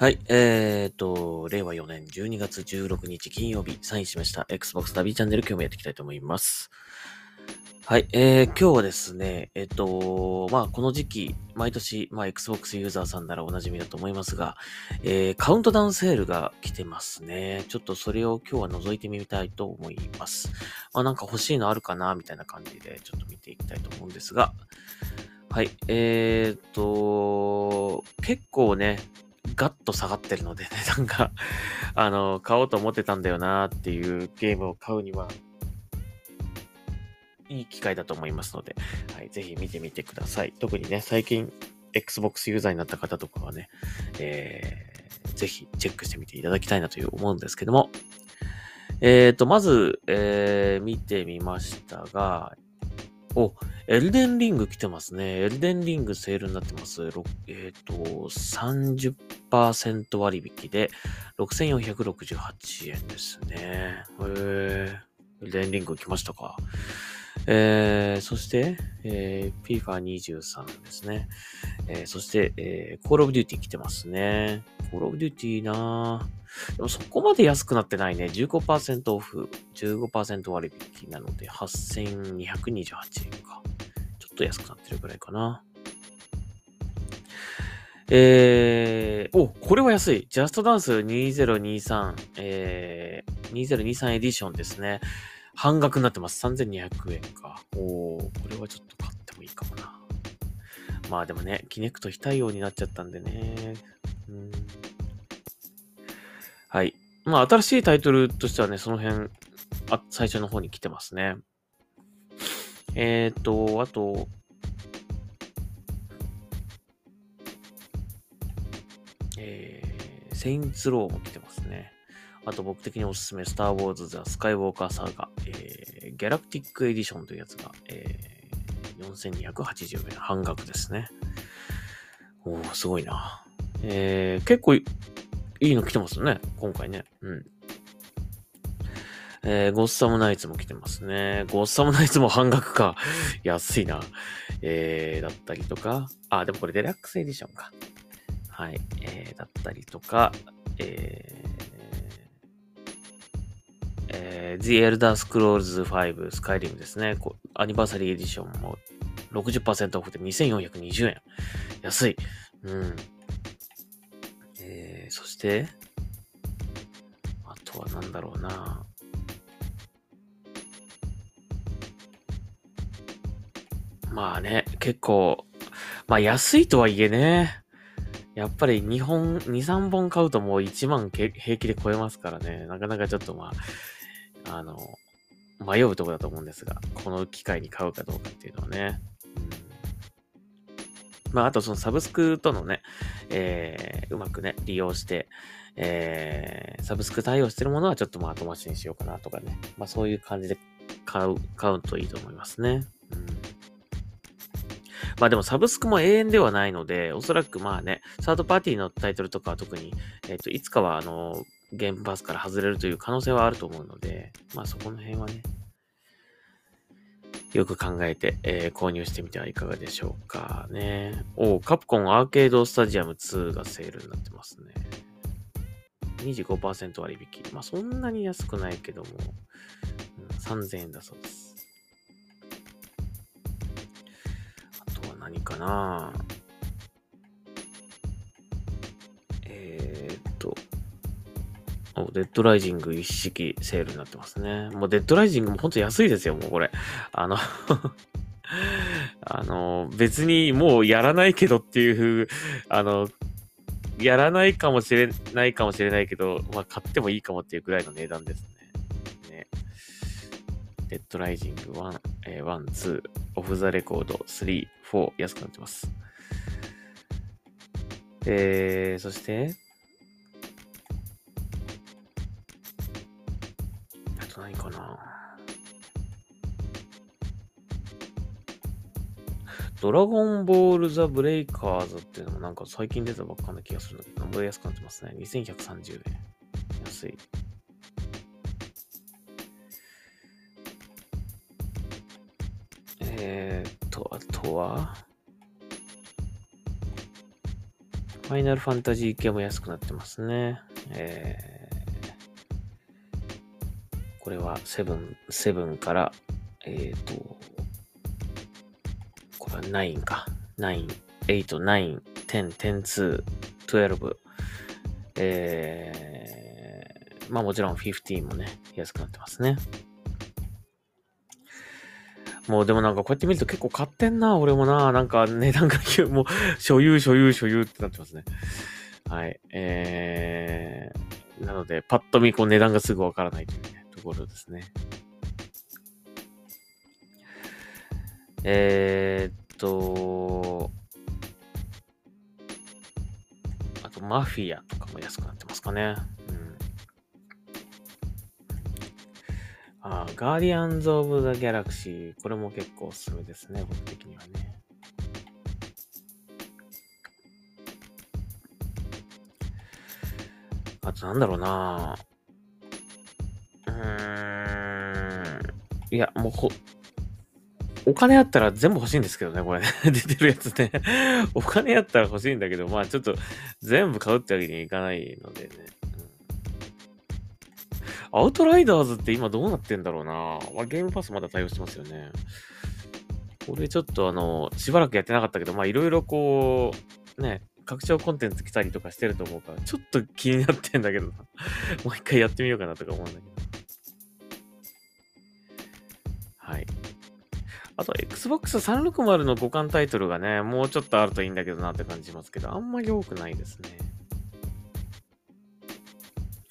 はい、えーと、令和4年12月16日金曜日、サインしました Xbox 旅チャンネル今日もやっていきたいと思います。はい、えー、今日はですね、えっ、と、まあ、この時期、毎年、まあ、Xbox ユーザーさんならお馴染みだと思いますが、えー、カウントダウンセールが来てますね。ちょっとそれを今日は覗いてみたいと思います。まあ、なんか欲しいのあるかなみたいな感じで、ちょっと見ていきたいと思うんですが、はい、えーと、結構ね、ガッと下がってるのでね、なんか、あの、買おうと思ってたんだよなっていうゲームを買うには、いい機会だと思いますので、はい、ぜひ見てみてください。特にね、最近、Xbox ユーザーになった方とかはね、えー、ぜひチェックしてみていただきたいなという思うんですけども、えーと、まず、えー、見てみましたが、お、エルデンリング来てますね。エルデンリングセールになってます。えっ、と、30%割引で6468円ですね。へー。エルデンリング来ましたか？えー、そして、えー、FIFA23 ですね。えー、そして、えー、Call of Duty 来てますね。Call of Duty なぁ。でもそこまで安くなってないね。15%オフ、15%割引なので、8228円か。ちょっと安くなってるぐらいかな。えー、お、これは安い。ジャストダンス2023、えー、2023エディションですね。半額になってます。3200円か。おー、これはちょっと買ってもいいかもな。まあでもね、キネクト非対応になっちゃったんでね。うんはい。まあ、新しいタイトルとしてはね、その辺、あ、最初の方に来てますね。えっ、ー、と、あと、えー、セインツローも来てます。あと僕的におすすめ、スター・ウォーズ・ザ・スカイ・ウォーカー・サーガ、えー、ギャラクティック・エディションというやつが、えー、4280円、半額ですね。おー、すごいな。えー、結構いいの来てますよね、今回ね。うん。えー、ゴッサムナイツも来てますね。ゴッサムナイツも半額か。安いな。えー、だったりとか。あ、でもこれデラックスエディションか。はい。えー、だったりとか、えー、えー、The Elder Scrolls 5 Skyrim ですね。アニバーサリーエディションも60%オフで2420円。安い。うん。えー、そして、あとはなんだろうな。まあね、結構、まあ安いとはいえね、やっぱり2本、2、3本買うともう1万平気で超えますからね、なかなかちょっとまあ、あの、迷うとこだと思うんですが、この機会に買うかどうかっていうのはね。うん、まあ、あとそのサブスクとのね、えー、うまくね、利用して、えー、サブスク対応してるものはちょっとまあ後回しにしようかなとかね。まあそういう感じで買う、買うといいと思いますね。うんまあでもサブスクも永遠ではないので、おそらくまあね、サードパーティーのタイトルとかは特に、えっ、ー、と、いつかはあの、ゲームパスから外れるという可能性はあると思うので、まあそこの辺はね、よく考えて、えー、購入してみてはいかがでしょうかね。おカプコンアーケードスタジアム2がセールになってますね。25%割引。まあそんなに安くないけども、うん、3000円だそうです。あとは何かなえー、っと、デッドライジング一式セールになってますね。もうデッドライジングもほんと安いですよ、もうこれ。あの あの、別にもうやらないけどっていう、あの、やらないかもしれないかもしれないけど、まあ買ってもいいかもっていうくらいの値段ですね。ね。デッドライジング1、えー、1、2、オフザレコード3、4安くなってます。えー、そして、あと何かなドラゴンボールザ・ブレイカーズっていうのもなんか最近出たばっかな気がするんだけど、なんぼ安くなってますね。2130円。安い。えー、と、あとは、ファイナルファンタジー系も安くなってますね。えー、これはセブン、セブンから、えっ、ー、と、これは9か。9、8、9、10、10、2、12。えー、まあもちろん15もね、安くなってますね。もうでもなんかこうやって見ると結構買ってんな、俺もな。なんか値段がもう所有、所有、所有ってなってますね。はい。えー、なので、パッと見こう値段がすぐわからないというね、ところですね。えー、っと、あとマフィアとかも安くなってますかね。うんああ、ガーディアンズ・オブ・ザ・ギャラクシー。これも結構おすすめですね、僕的にはね。あとなんだろうなういや、もうほ、お金あったら全部欲しいんですけどね、これね。出てるやつね。お金あったら欲しいんだけど、まあちょっと全部買うってわけにはいかないのでね。アウトライダーズって今どうなってんだろうな、まあ、ゲームパスまだ対応してますよね。これちょっとあの、しばらくやってなかったけど、まあいろいろこう、ね、拡張コンテンツ来たりとかしてると思うから、ちょっと気になってんだけどな。もう一回やってみようかなとか思うんだけど。あと、Xbox 360の互換タイトルがね、もうちょっとあるといいんだけどなって感じしますけど、あんまり多くないですね。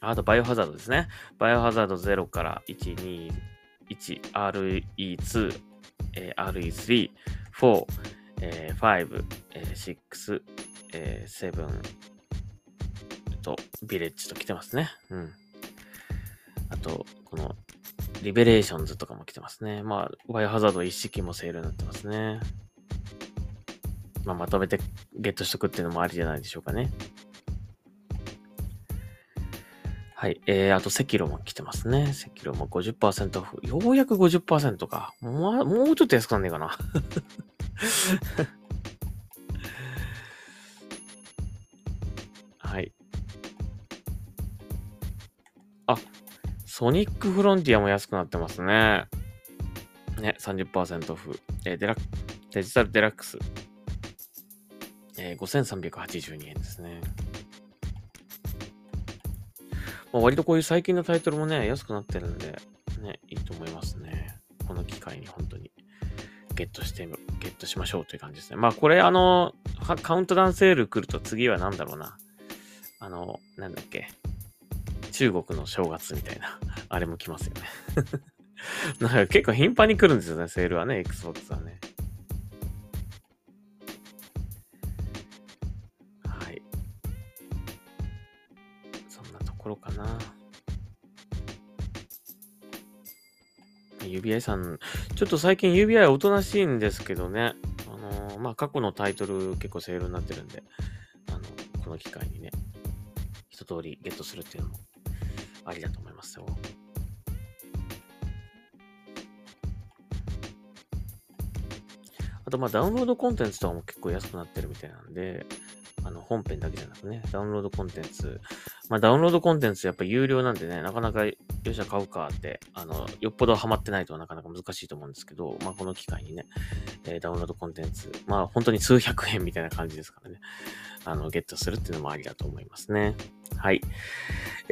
あと、バイオハザードですね。バイオハザード0から1、2、1、RE2、えー、RE3、4、えー、5、えー、6、えー、7と、ビレッジと来てますね。うん。あと、この、リベレーションズとかも来てますね。まあ、バイハザード一式もセールになってますね。まあ、まとめてゲットしとくっていうのもありじゃないでしょうかね。はい。えー、あと、赤炉も来てますね。赤炉も50%オフ。ようやく50%か。もう、もうちょっと安くなんねえかな。はい。あ、ソニックフロンティアも安くなってますね。ね、30%オフ。えー、デラデジタルデラックス。えー、5382円ですね。まあ、割とこういう最近のタイトルもね、安くなってるんで、ね、いいと思いますね。この機会に本当にゲットして、ゲットしましょうという感じですね。まあこれあの、カウントダウンセール来ると次は何だろうな。あの、なんだっけ。中国の正月みたいな、あれも来ますよね なんか結構頻繁に来るんですよね、セールはね、Xbox はね。はい。そんなところかな。UBI さん、ちょっと最近 UBI おとなしいんですけどね。あのー、まあ、過去のタイトル結構セールになってるんで、あの、この機会にね、一通りゲットするっていうのもありだと思いますよ。あと、まあ、ダウンロードコンテンツとかも結構安くなってるみたいなんで、あの、本編だけじゃなくね、ダウンロードコンテンツ、まあ、ダウンロードコンテンツやっぱ有料なんでね、なかなか、よしゃ買うかって、あの、よっぽどハマってないとなかなか難しいと思うんですけど、まあ、この機会にね、えー、ダウンロードコンテンツ、まあ、本当に数百円みたいな感じですからね、あの、ゲットするっていうのもありだと思いますね。はい。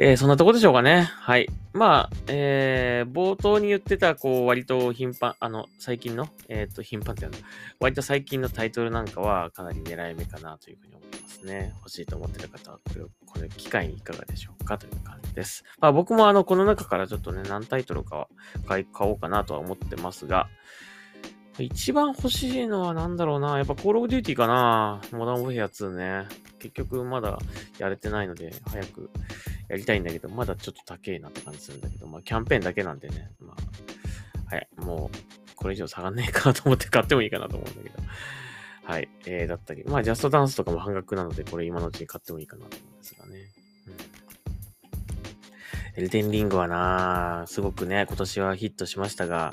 えー、そんなとこでしょうかね。はい。まあ、えー、冒頭に言ってた、こう、割と頻繁、あの、最近の、えっ、ー、と、頻繁っていうの割と最近のタイトルなんかはかなり狙い目かなというふうに思いますね。欲しいと思ってる方は、これを、これ、機会にいかがでしょうかという感じです。まあ、僕もあの、この中からちょっとね、何タイトルかは買おうかなとは思ってますが、一番欲しいのは何だろうな。やっぱコールオブデューティーかな。モダンオブヘア2ね。結局まだやれてないので、早くやりたいんだけど、まだちょっと高えなって感じするんだけど、まあキャンペーンだけなんでね。まあ、はい。もう、これ以上下がんねえかなと思って買ってもいいかなと思うんだけど。はい。えー、だったり。まあ、ジャストダンスとかも半額なので、これ今のうちに買ってもいいかなと思うんですがね。エルデンリングはなすごくね、今年はヒットしましたが、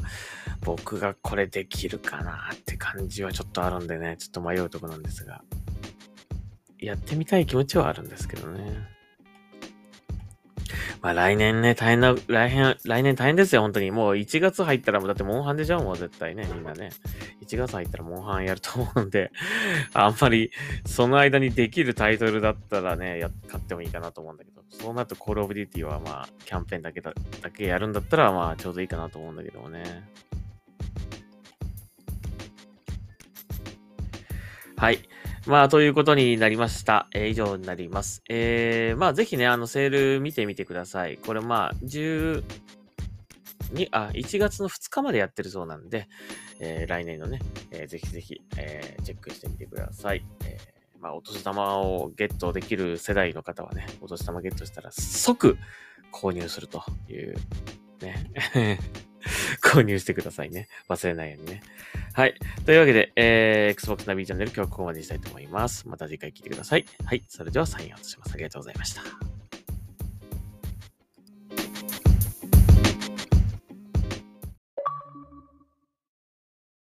僕がこれできるかなって感じはちょっとあるんでね、ちょっと迷うとこなんですが。やってみたい気持ちはあるんですけどね。まあ来年ね、大変な、来年、来年大変ですよ、本当に。もう1月入ったらもうだってモンハンでしょもう絶対ね、みんなね。1月入ったらモンハンやると思うんで、あんまりその間にできるタイトルだったらね、や、買ってもいいかなと思うんだけど、そうなるとコールオブデューティはまあ、キャンペーンだけだ、だけやるんだったらまあ、ちょうどいいかなと思うんだけどもね。はい。まあ、ということになりました。えー、以上になります。えー、まあ、ぜひね、あの、セール見てみてください。これ、まあ、10、に、あ、1月の2日までやってるそうなんで、えー、来年のね、えー、ぜひぜひ、えー、チェックしてみてください。えー、まあ、お年玉をゲットできる世代の方はね、お年玉ゲットしたら即購入するという、ね。購入してくださいね。忘れないようにね。はい。というわけで、えー、Xbox ナビチャンネル今日はここまでにしたいと思います。また次回聞いてください。はい。それではサインアウトします。ありがとうございました。